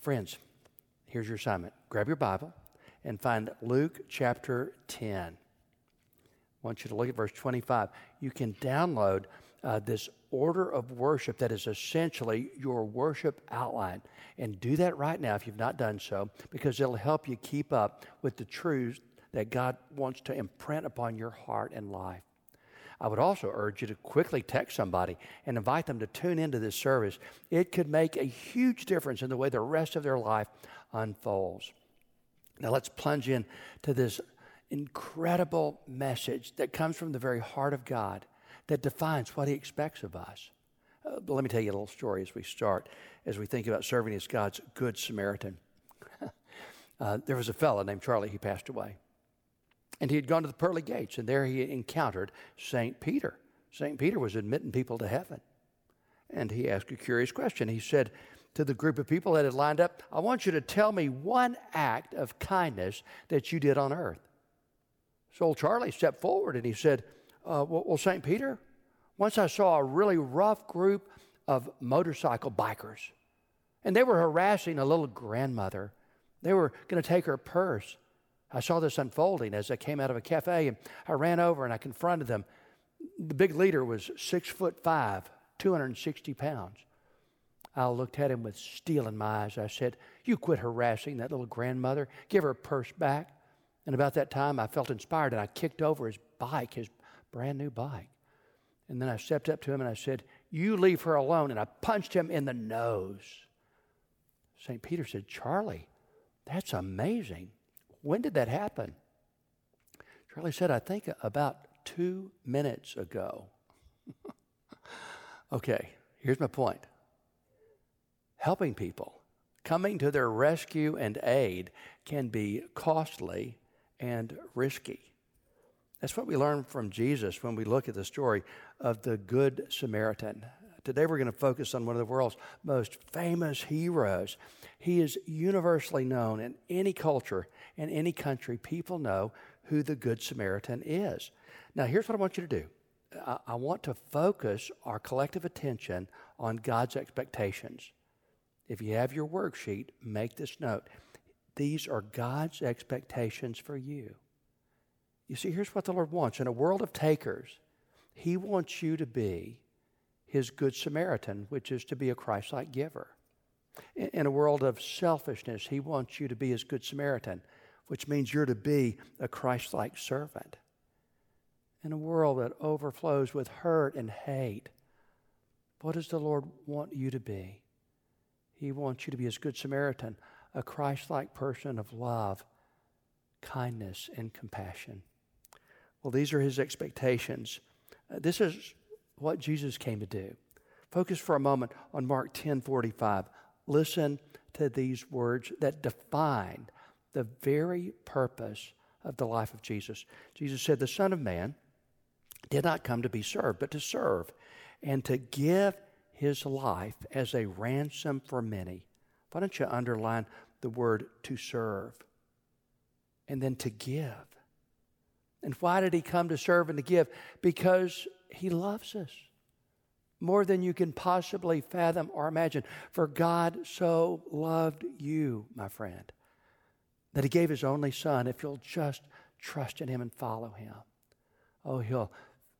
Friends, here's your assignment grab your Bible and find Luke chapter 10. I want you to look at verse 25. You can download uh, this order of worship that is essentially your worship outline. And do that right now if you've not done so, because it'll help you keep up with the truths that God wants to imprint upon your heart and life. I would also urge you to quickly text somebody and invite them to tune into this service. It could make a huge difference in the way the rest of their life unfolds. Now let's plunge in to this incredible message that comes from the very heart of God that defines what He expects of us. Uh, but let me tell you a little story as we start, as we think about serving as God's good Samaritan. uh, there was a fellow named Charlie, he passed away. And he had gone to the pearly gates, and there he encountered St. Peter. St. Peter was admitting people to heaven. And he asked a curious question. He said to the group of people that had lined up, I want you to tell me one act of kindness that you did on earth. So old Charlie stepped forward and he said, uh, Well, well St. Peter, once I saw a really rough group of motorcycle bikers, and they were harassing a little grandmother. They were going to take her purse. I saw this unfolding as I came out of a cafe, and I ran over and I confronted them. The big leader was six foot five, 260 pounds. I looked at him with steel in my eyes. I said, You quit harassing that little grandmother. Give her a purse back. And about that time, I felt inspired and I kicked over his bike, his brand new bike. And then I stepped up to him and I said, You leave her alone. And I punched him in the nose. St. Peter said, Charlie, that's amazing. When did that happen? Charlie said, I think about two minutes ago. okay, here's my point helping people, coming to their rescue and aid can be costly and risky. That's what we learn from Jesus when we look at the story of the Good Samaritan. Today we're going to focus on one of the world's most famous heroes. He is universally known in any culture, in any country. People know who the Good Samaritan is. Now, here's what I want you to do I, want to focus our collective attention on God's expectations. If you have your worksheet, make this note. These are God's expectations for you. You see, here's what the Lord wants. In a world of takers, He wants you to be his Good Samaritan, which is to be a Christ like giver. In a world of selfishness, he wants you to be his Good Samaritan, which means you're to be a Christ like servant. In a world that overflows with hurt and hate, what does the Lord want you to be? He wants you to be his Good Samaritan, a Christ like person of love, kindness, and compassion. Well, these are his expectations. Uh, this is what Jesus came to do. Focus for a moment on Mark 10 45. Listen to these words that define the very purpose of the life of Jesus. Jesus said, The Son of Man did not come to be served, but to serve and to give his life as a ransom for many. Why don't you underline the word to serve and then to give? And why did he come to serve and to give? Because he loves us more than you can possibly fathom or imagine. For God so loved you, my friend, that He gave His only Son. If you'll just trust in Him and follow Him, oh, He'll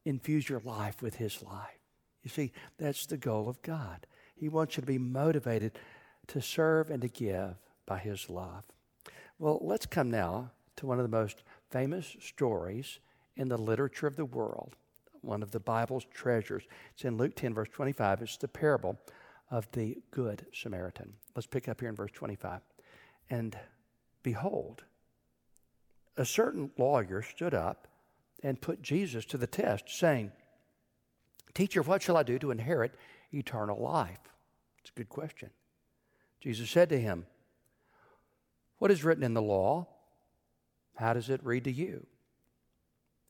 infuse your life with His life. You see, that's the goal of God. He wants you to be motivated to serve and to give by His love. Well, let's come now to one of the most famous stories in the literature of the world one of the Bible's treasures. It's in Luke 10, verse 25. It's the parable of the Good Samaritan. Let's pick up here in verse 25. And behold, a certain lawyer stood up and put Jesus to the test, saying, Teacher, what shall I do to inherit eternal life? It's a good question. Jesus said to him, What is written in the law? How does it read to you?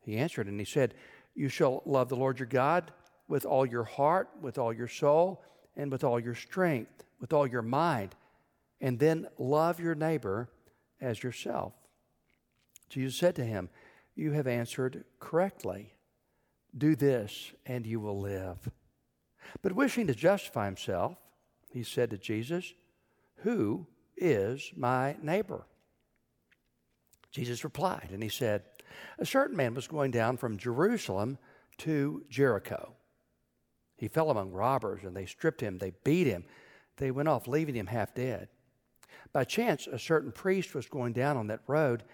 He answered and he said, you shall love the Lord your God with all your heart, with all your soul, and with all your strength, with all your mind, and then love your neighbor as yourself. Jesus said to him, You have answered correctly. Do this, and you will live. But wishing to justify himself, he said to Jesus, Who is my neighbor? Jesus replied, and he said, A certain man was going down from Jerusalem to Jericho. He fell among robbers, and they stripped him, they beat him, they went off, leaving him half dead. By chance, a certain priest was going down on that road,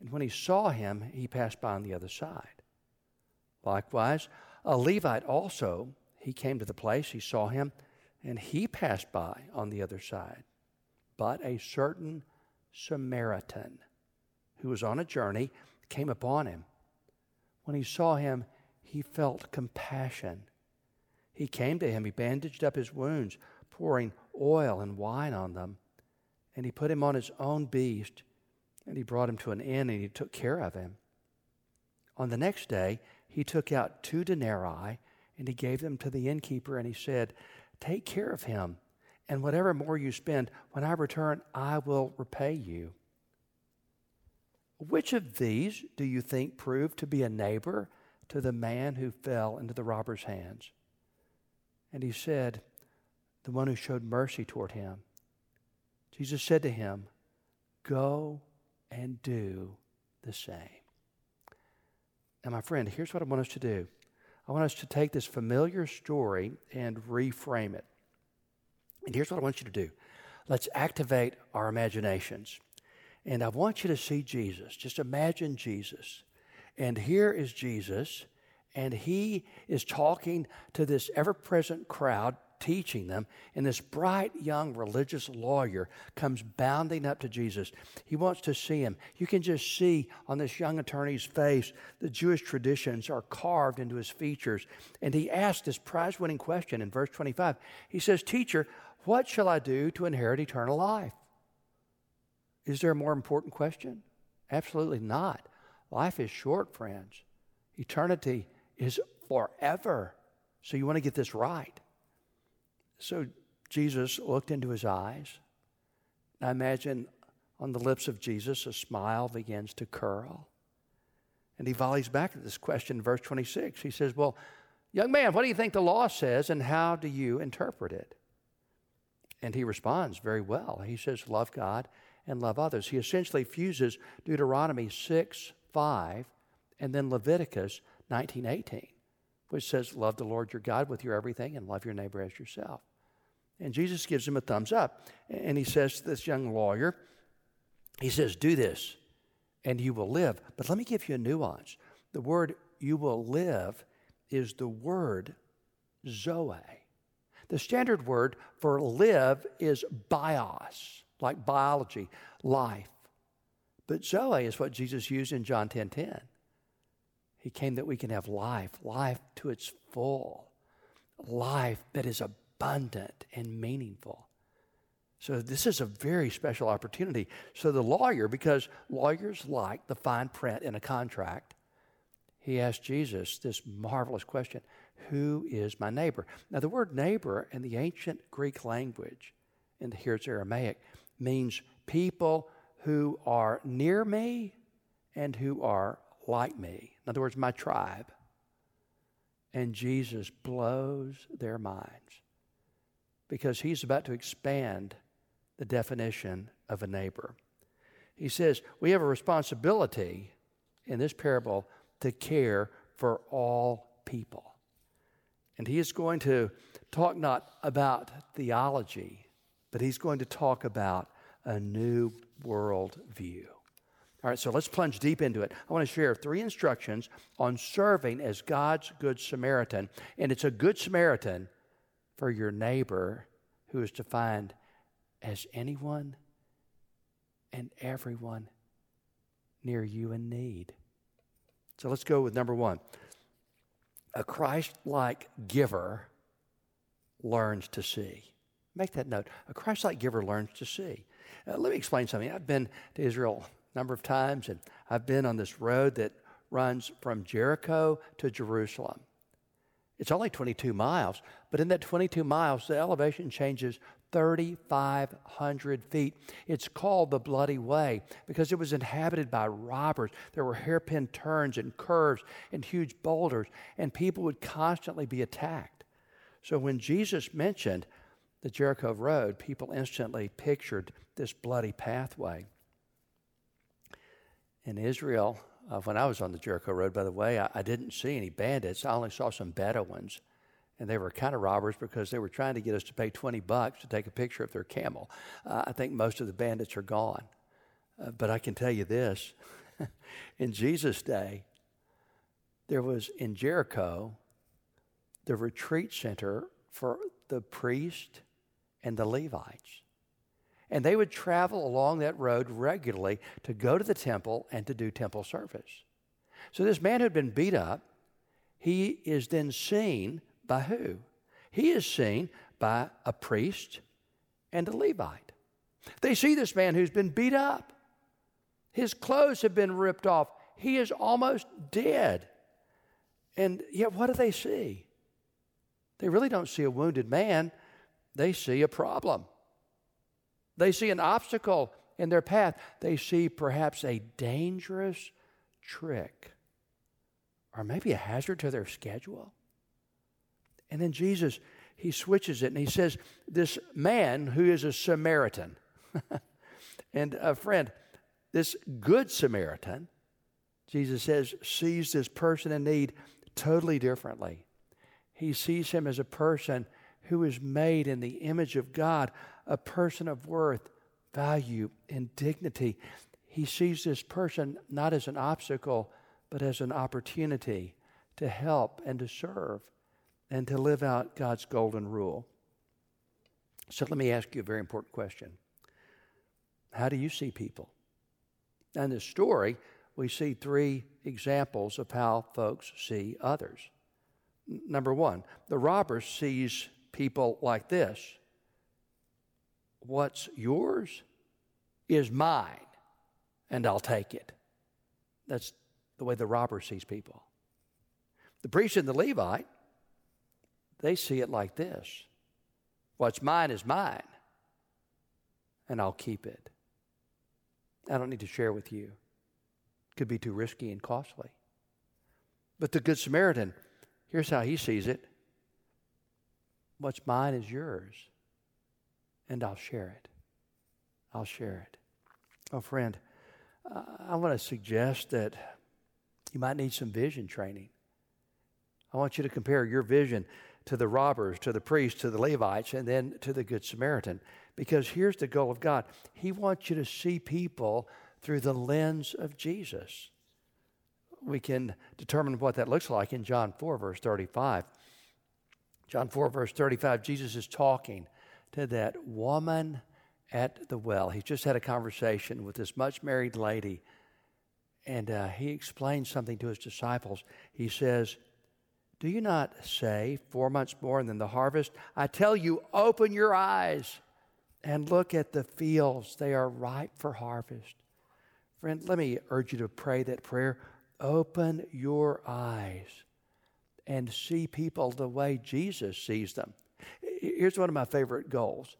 and when he saw him, he passed by on the other side. Likewise, a Levite also, he came to the place, he saw him, and he passed by on the other side. But a certain Samaritan who was on a journey came upon him. When he saw him, he felt compassion. He came to him, he bandaged up his wounds, pouring oil and wine on them. And he put him on his own beast, and he brought him to an inn, and he took care of him. On the next day, he took out two denarii, and he gave them to the innkeeper, and he said, Take care of him, and whatever more you spend, when I return, I will repay you. Which of these do you think proved to be a neighbor to the man who fell into the robber's hands? And he said, The one who showed mercy toward him. Jesus said to him, Go and do the same. Now, my friend, here's what I want us to do I want us to take this familiar story and reframe it. And here's what I want you to do let's activate our imaginations. And I want you to see Jesus. Just imagine Jesus. And here is Jesus, and he is talking to this ever present crowd, teaching them. And this bright young religious lawyer comes bounding up to Jesus. He wants to see him. You can just see on this young attorney's face the Jewish traditions are carved into his features. And he asks this prize winning question in verse 25. He says, Teacher, what shall I do to inherit eternal life? Is there a more important question? Absolutely not. Life is short, friends. Eternity is forever. So you want to get this right. So Jesus looked into his eyes. I imagine on the lips of Jesus a smile begins to curl. And he volleys back at this question in verse 26. He says, Well, young man, what do you think the law says and how do you interpret it? And he responds very well. He says, Love God and love others. He essentially fuses Deuteronomy 6 5 and then Leviticus 19 18, which says, Love the Lord your God with your everything and love your neighbor as yourself. And Jesus gives him a thumbs up. And he says to this young lawyer, He says, Do this and you will live. But let me give you a nuance. The word you will live is the word zoe. The standard word for live is bios like biology, life. But Zoe is what Jesus used in John 10 10. He came that we can have life, life to its full, life that is abundant and meaningful. So, this is a very special opportunity. So, the lawyer, because lawyers like the fine print in a contract, he asked Jesus this marvelous question Who is my neighbor? Now, the word neighbor in the ancient Greek language, and here it's Aramaic, means people who are near me and who are like me. In other words, my tribe. And Jesus blows their minds because he's about to expand the definition of a neighbor. He says, We have a responsibility in this parable to care for all people. And he is going to talk not about theology, but he's going to talk about a new world view. All right, so let's plunge deep into it. I want to share three instructions on serving as God's Good Samaritan. And it's a Good Samaritan for your neighbor who is defined as anyone and everyone near you in need. So let's go with number one. A Christ like giver learns to see. Make that note. A Christ like giver learns to see. Uh, let me explain something. I've been to Israel a number of times, and I've been on this road that runs from Jericho to Jerusalem. It's only 22 miles, but in that 22 miles, the elevation changes 3,500 feet. It's called the Bloody Way because it was inhabited by robbers. There were hairpin turns and curves and huge boulders, and people would constantly be attacked. So when Jesus mentioned the Jericho Road, people instantly pictured this bloody pathway. In Israel, uh, when I was on the Jericho Road, by the way, I, I didn't see any bandits. I only saw some Bedouins and they were kind of robbers because they were trying to get us to pay 20 bucks to take a picture of their camel. Uh, I think most of the bandits are gone. Uh, but I can tell you this in Jesus' day, there was in Jericho the retreat center for the priest and the Levites. And they would travel along that road regularly to go to the temple and to do temple service. So this man who had been beat up. He is then seen by who? He is seen by a priest and a Levite. They see this man who's been beat up. His clothes have been ripped off. He is almost dead. And yet, what do they see? They really don't see a wounded man, they see a problem. They see an obstacle in their path. They see perhaps a dangerous trick or maybe a hazard to their schedule. And then Jesus, he switches it and he says, This man who is a Samaritan, and a friend, this good Samaritan, Jesus says, sees this person in need totally differently. He sees him as a person who is made in the image of God, a person of worth, value, and dignity. He sees this person not as an obstacle, but as an opportunity to help and to serve and to live out God's golden rule. So let me ask you a very important question How do you see people? In this story, we see three examples of how folks see others. Number one, the robber sees people like this What's yours is mine, and I'll take it. That's the way the robber sees people. The priest and the Levite they see it like this What's mine is mine, and I'll keep it. I don't need to share with you. It could be too risky and costly. But the Good Samaritan, here's how he sees it What's mine is yours, and I'll share it. I'll share it. Oh, friend, I want to suggest that you might need some vision training. I want you to compare your vision to the robbers, to the priests, to the Levites, and then to the Good Samaritan. Because here's the goal of God He wants you to see people through the lens of Jesus. We can determine what that looks like in John 4, verse 35. John 4, verse 35, Jesus is talking to that woman at the well. He just had a conversation with this much married lady, and uh, he explains something to his disciples. He says, do you not say, Four months more than the harvest? I tell you, open your eyes and look at the fields. They are ripe for harvest. Friend, let me urge you to pray that prayer. Open your eyes and see people the way Jesus sees them. Here's one of my favorite goals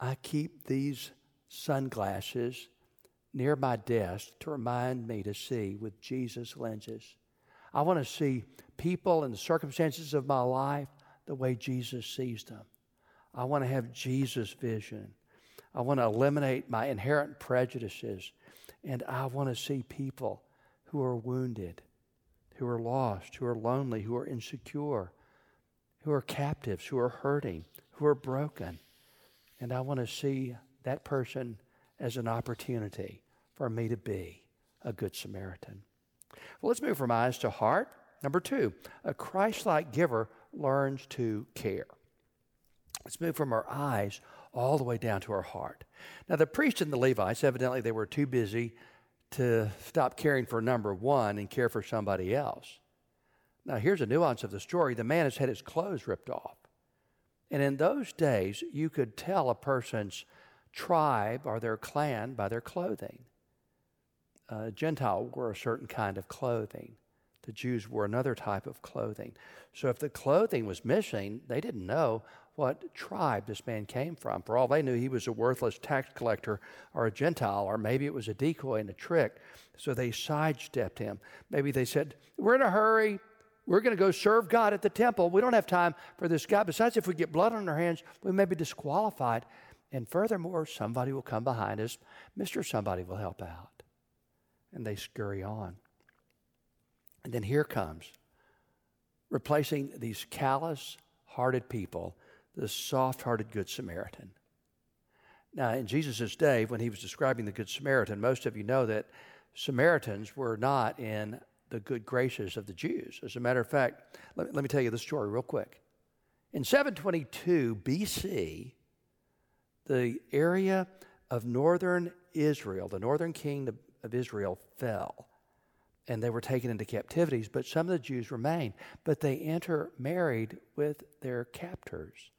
I keep these sunglasses near my desk to remind me to see with Jesus lenses. I want to see people and the circumstances of my life the way Jesus sees them. I want to have Jesus' vision. I want to eliminate my inherent prejudices. And I want to see people who are wounded, who are lost, who are lonely, who are insecure, who are captives, who are hurting, who are broken. And I want to see that person as an opportunity for me to be a good Samaritan. Well, let's move from eyes to heart. Number two, a Christ like giver learns to care. Let's move from our eyes all the way down to our heart. Now, the priests and the Levites, evidently, they were too busy to stop caring for number one and care for somebody else. Now, here's a nuance of the story the man has had his clothes ripped off. And in those days, you could tell a person's tribe or their clan by their clothing uh, Gentile wore a certain kind of clothing. The Jews wore another type of clothing. So if the clothing was missing, they didn't know what tribe this man came from. For all they knew, he was a worthless tax collector or a Gentile, or maybe it was a decoy and a trick. So they sidestepped him. Maybe they said, We're in a hurry. we're going to go serve God at the temple. We don't have time for this guy. Besides, if we get blood on our hands, we may be disqualified. And furthermore, somebody will come behind us. Mr. Somebody will help out. And they scurry on. And then here comes, replacing these callous hearted people, the soft hearted Good Samaritan. Now, in Jesus' day, when he was describing the Good Samaritan, most of you know that Samaritans were not in the good graces of the Jews. As a matter of fact, let, let me tell you the story real quick. In 722 BC, the area of northern Israel, the northern kingdom of Israel, fell and they were taken into captivities, but some of the Jews remained. But they intermarried with their captors.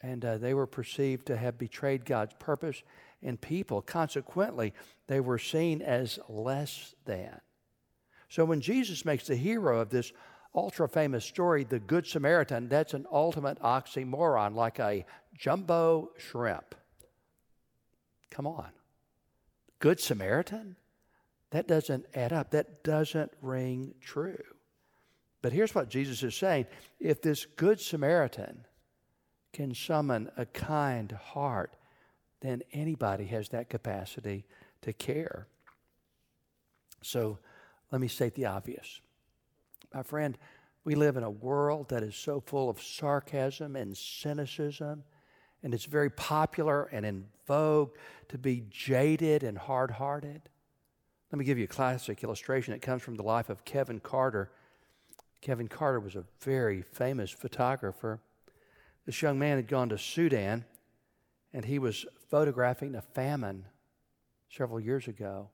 And uh, they were perceived to have betrayed God's purpose and people. Consequently, they were seen as less than. So when Jesus makes the hero of this ultra famous story, the Good Samaritan, that's an ultimate oxymoron, like a jumbo shrimp. Come on. Good Samaritan? That doesn't add up. That doesn't ring true. But here's what Jesus is saying if this Good Samaritan can summon a kind heart, then anybody has that capacity to care. So let me state the obvious. My friend, we live in a world that is so full of sarcasm and cynicism, and it's very popular and in vogue to be jaded and hard hearted. Let me give you a classic illustration. It comes from the life of Kevin Carter. Kevin Carter was a very famous photographer. This young man had gone to Sudan and he was photographing a famine several years ago.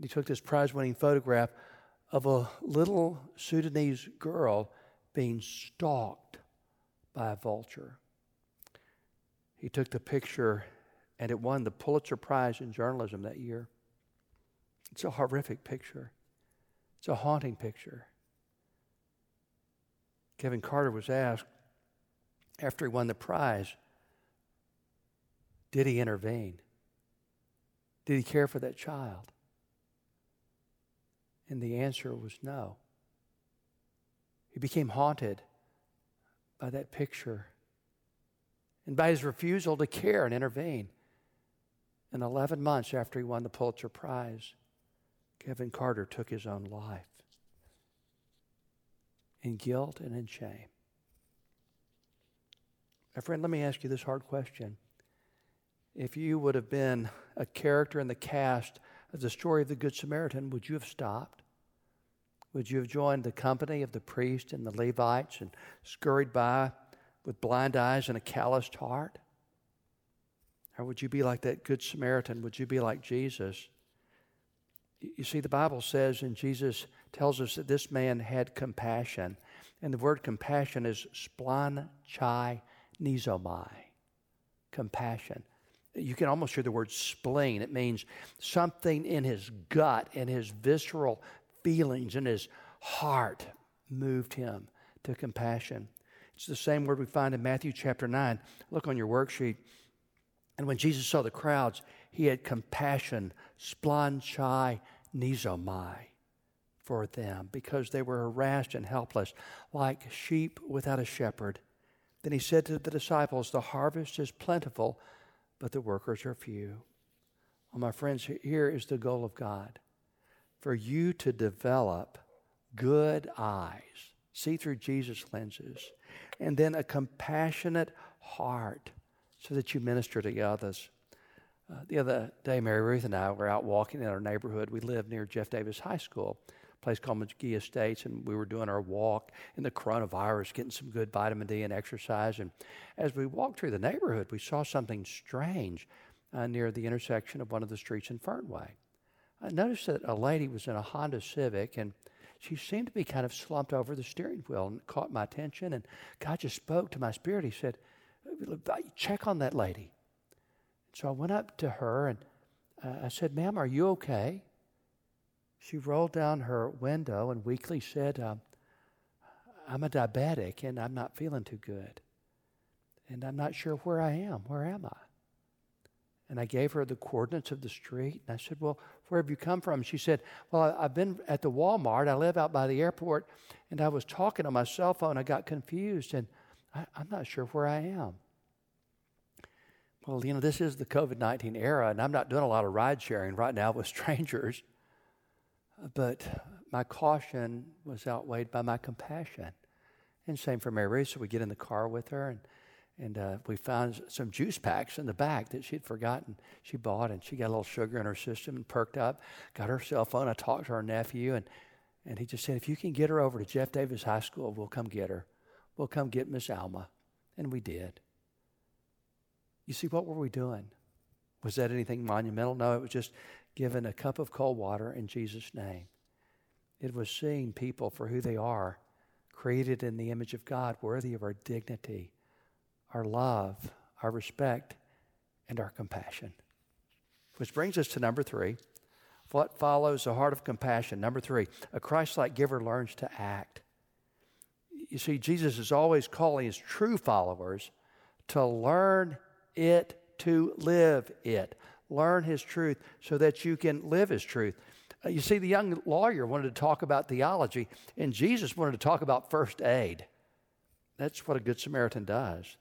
He took this prize winning photograph of a little Sudanese girl being stalked by a vulture. He took the picture and it won the Pulitzer Prize in journalism that year. It's a horrific picture, it's a haunting picture. Kevin Carter was asked after he won the prize did he intervene? Did he care for that child? And the answer was no. He became haunted by that picture and by his refusal to care and intervene. And 11 months after he won the Pulitzer Prize, Kevin Carter took his own life in guilt and in shame. My friend, let me ask you this hard question. If you would have been a character in the cast of the story of the Good Samaritan, would you have stopped? Would you have joined the company of the priests and the Levites and scurried by with blind eyes and a calloused heart? Or would you be like that Good Samaritan? Would you be like Jesus? You see, the Bible says, and Jesus tells us that this man had compassion. And the word compassion is splan chai nizomai. Compassion. You can almost hear the word spleen. It means something in his gut and his visceral feelings in his heart moved him to compassion. It's the same word we find in Matthew chapter 9. Look on your worksheet. And when Jesus saw the crowds, he had compassion, splan chai nizomai, for them, because they were harassed and helpless, like sheep without a shepherd. Then he said to the disciples, The harvest is plentiful, but the workers are few. Well, my friends, here is the goal of God for you to develop good eyes, see through Jesus' lenses, and then a compassionate heart so that you minister to others. Uh, the other day, Mary Ruth and I were out walking in our neighborhood. We live near Jeff Davis High School, place called McGehee Estates, and we were doing our walk in the coronavirus, getting some good vitamin D and exercise. And as we walked through the neighborhood, we saw something strange uh, near the intersection of one of the streets in Fernway. I noticed that a lady was in a Honda Civic, and she seemed to be kind of slumped over the steering wheel and caught my attention. And God just spoke to my spirit. He said, Check on that lady. So I went up to her and uh, I said, Ma'am, are you okay? She rolled down her window and weakly said, um, I'm a diabetic and I'm not feeling too good. And I'm not sure where I am. Where am I? And I gave her the coordinates of the street. And I said, Well, where have you come from? She said, Well, I've been at the Walmart. I live out by the airport. And I was talking on my cell phone. I got confused. And I, am not sure where I am. Well, you know, this is the COVID 19 era. And I'm not doing a lot of ride sharing right now with strangers. But my caution was outweighed by my compassion. And same for Mary. So we get in the car with her. And and uh, we found some juice packs in the back that she'd forgotten she bought, and she got a little sugar in her system and perked up. Got her cell phone. I talked to her nephew, and, and he just said, If you can get her over to Jeff Davis High School, we'll come get her. We'll come get Miss Alma. And we did. You see, what were we doing? Was that anything monumental? No, it was just giving a cup of cold water in Jesus' name. It was seeing people for who they are, created in the image of God, worthy of our dignity our love, our respect, and our compassion. Which brings us to number three. What follows a heart of compassion? Number three, a Christ like giver learns to act. You see, Jesus is always calling his true followers to learn it, to live it. Learn his truth so that you can live his truth. Uh, you see, the young lawyer wanted to talk about theology, and Jesus wanted to talk about first aid. That's what a Good Samaritan does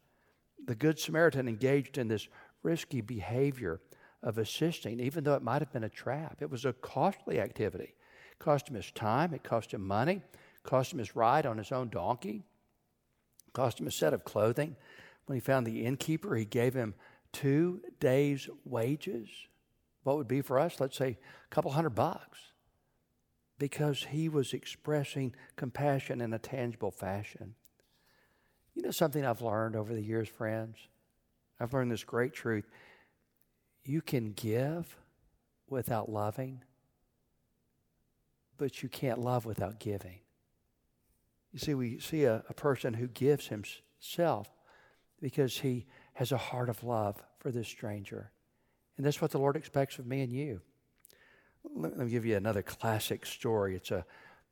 the Good Samaritan engaged in this risky behavior of assisting, even though it might have been a trap. It was a costly activity. It cost him his time, it cost him money, it cost him his ride on his own donkey, it cost him a set of clothing. When he found the innkeeper, he gave him two days' wages. What would be for us? Let's say a couple hundred bucks. Because he was expressing compassion in a tangible fashion. You know something I've learned over the years, friends? I've learned this great truth. You can give without loving, but you can't love without giving. You see, we see a, a person who gives himself because he has a heart of love for this stranger. And that's what the Lord expects of me and you. Let me give you another classic story. It's a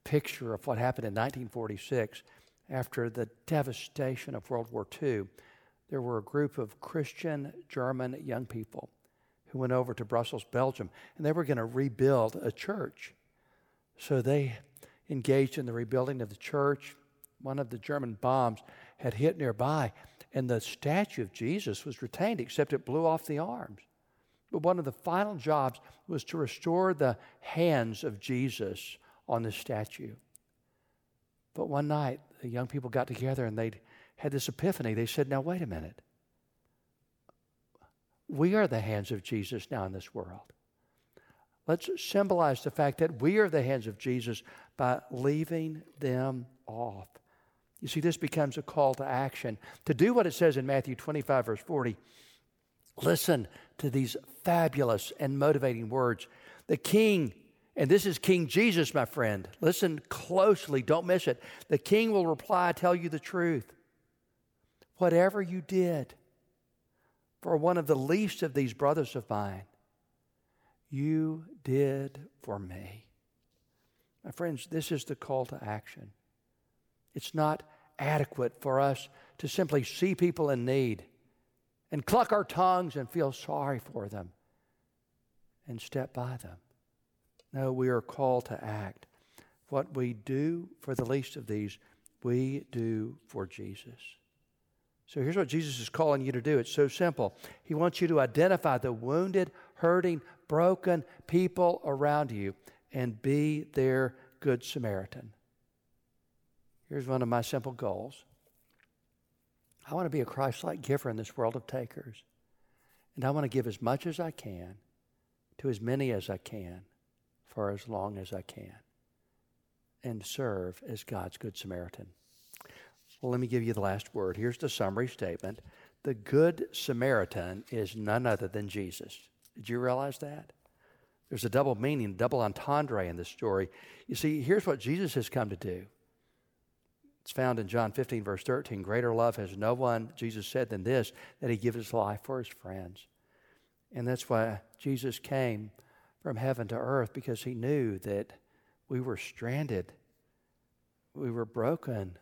picture of what happened in 1946 after the devastation of World War II, there were a group of Christian German young people who went over to Brussels, Belgium, and they were going to rebuild a church. So they engaged in the rebuilding of the church. One of the German bombs had hit nearby, and the statue of Jesus was retained, except it blew off the arms. But one of the final jobs was to restore the hands of Jesus on the statue. But one night, the young people got together and they had this epiphany. They said, Now, wait a minute. We are the hands of Jesus now in this world. Let's symbolize the fact that we are the hands of Jesus by leaving them off. You see, this becomes a call to action. To do what it says in Matthew 25, verse 40, listen to these fabulous and motivating words. The king and this is King Jesus, my friend. Listen closely, don't miss it. The king will reply, Tell you the truth. Whatever you did for one of the least of these brothers of mine, you did for me. My friends, this is the call to action. It's not adequate for us to simply see people in need and cluck our tongues and feel sorry for them and step by them. No, we are called to act. What we do for the least of these, we do for Jesus. So here's what Jesus is calling you to do. It's so simple. He wants you to identify the wounded, hurting, broken people around you and be their good Samaritan. Here's one of my simple goals I want to be a Christ like giver in this world of takers. And I want to give as much as I can to as many as I can for as long as I can and serve as God's Good Samaritan. Well, let me give you the last word. Here's the summary statement The Good Samaritan is none other than Jesus. Did you realize that? There's a double meaning, double entendre in this story. You see, here's what Jesus has come to do. It's found in John 15, verse 13. Greater love has no one, Jesus said, than this, that he gives his life for his friends. And that's why Jesus came from heaven to earth because he knew that we were stranded, we were broken,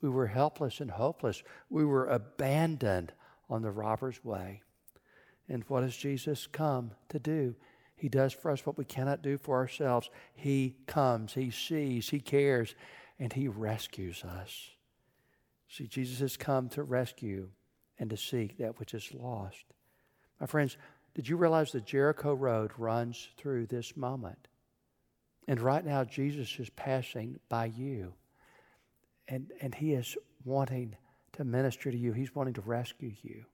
we were helpless and hopeless, we were abandoned on the robber's way. And what does Jesus come to do? He does for us what we cannot do for ourselves. He comes, He sees, He cares, and He rescues us. See, Jesus has come to rescue and to seek that which is lost. My friends, did you realize the Jericho Road runs through this moment? And right now, Jesus is passing by you. And, and He is wanting to minister to you, He's wanting to rescue you.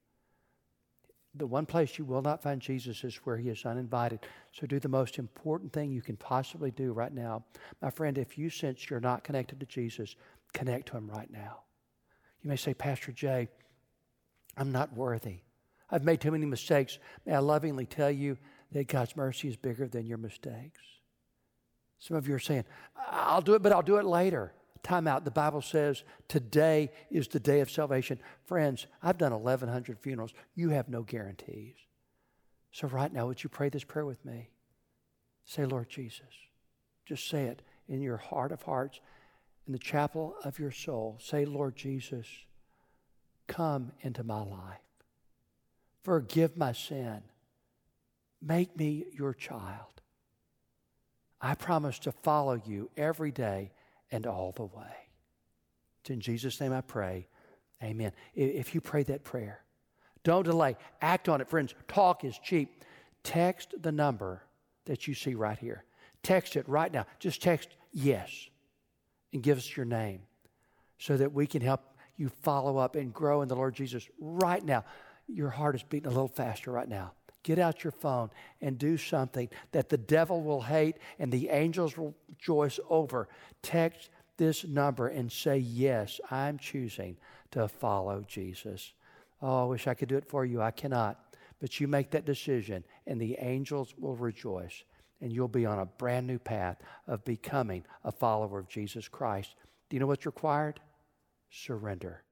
The one place you will not find Jesus is where He is uninvited. So do the most important thing you can possibly do right now. My friend, if you sense you're not connected to Jesus, connect to Him right now. You may say, Pastor Jay, I'm not worthy. I've made too many mistakes. May I lovingly tell you that God's mercy is bigger than your mistakes. Some of you are saying, I'll do it, but I'll do it later. Time out. The Bible says today is the day of salvation. Friends, I've done 1,100 funerals. You have no guarantees. So, right now, would you pray this prayer with me? Say, Lord Jesus. Just say it in your heart of hearts, in the chapel of your soul. Say, Lord Jesus, come into my life. Forgive my sin. Make me your child. I promise to follow you every day and all the way. It's in Jesus' name I pray. Amen. If you pray that prayer, don't delay. Act on it, friends. Talk is cheap. Text the number that you see right here. Text it right now. Just text yes and give us your name so that we can help you follow up and grow in the Lord Jesus right now your heart is beating a little faster right now. Get out your phone and do something that the devil will hate and the angels will rejoice over. Text this number and say, Yes, I'm choosing to follow Jesus. Oh, I wish I could do it for you. I cannot. But you make that decision, and the angels will rejoice, and you'll be on a brand new path of becoming a follower of Jesus Christ. Do you know what's required? Surrender.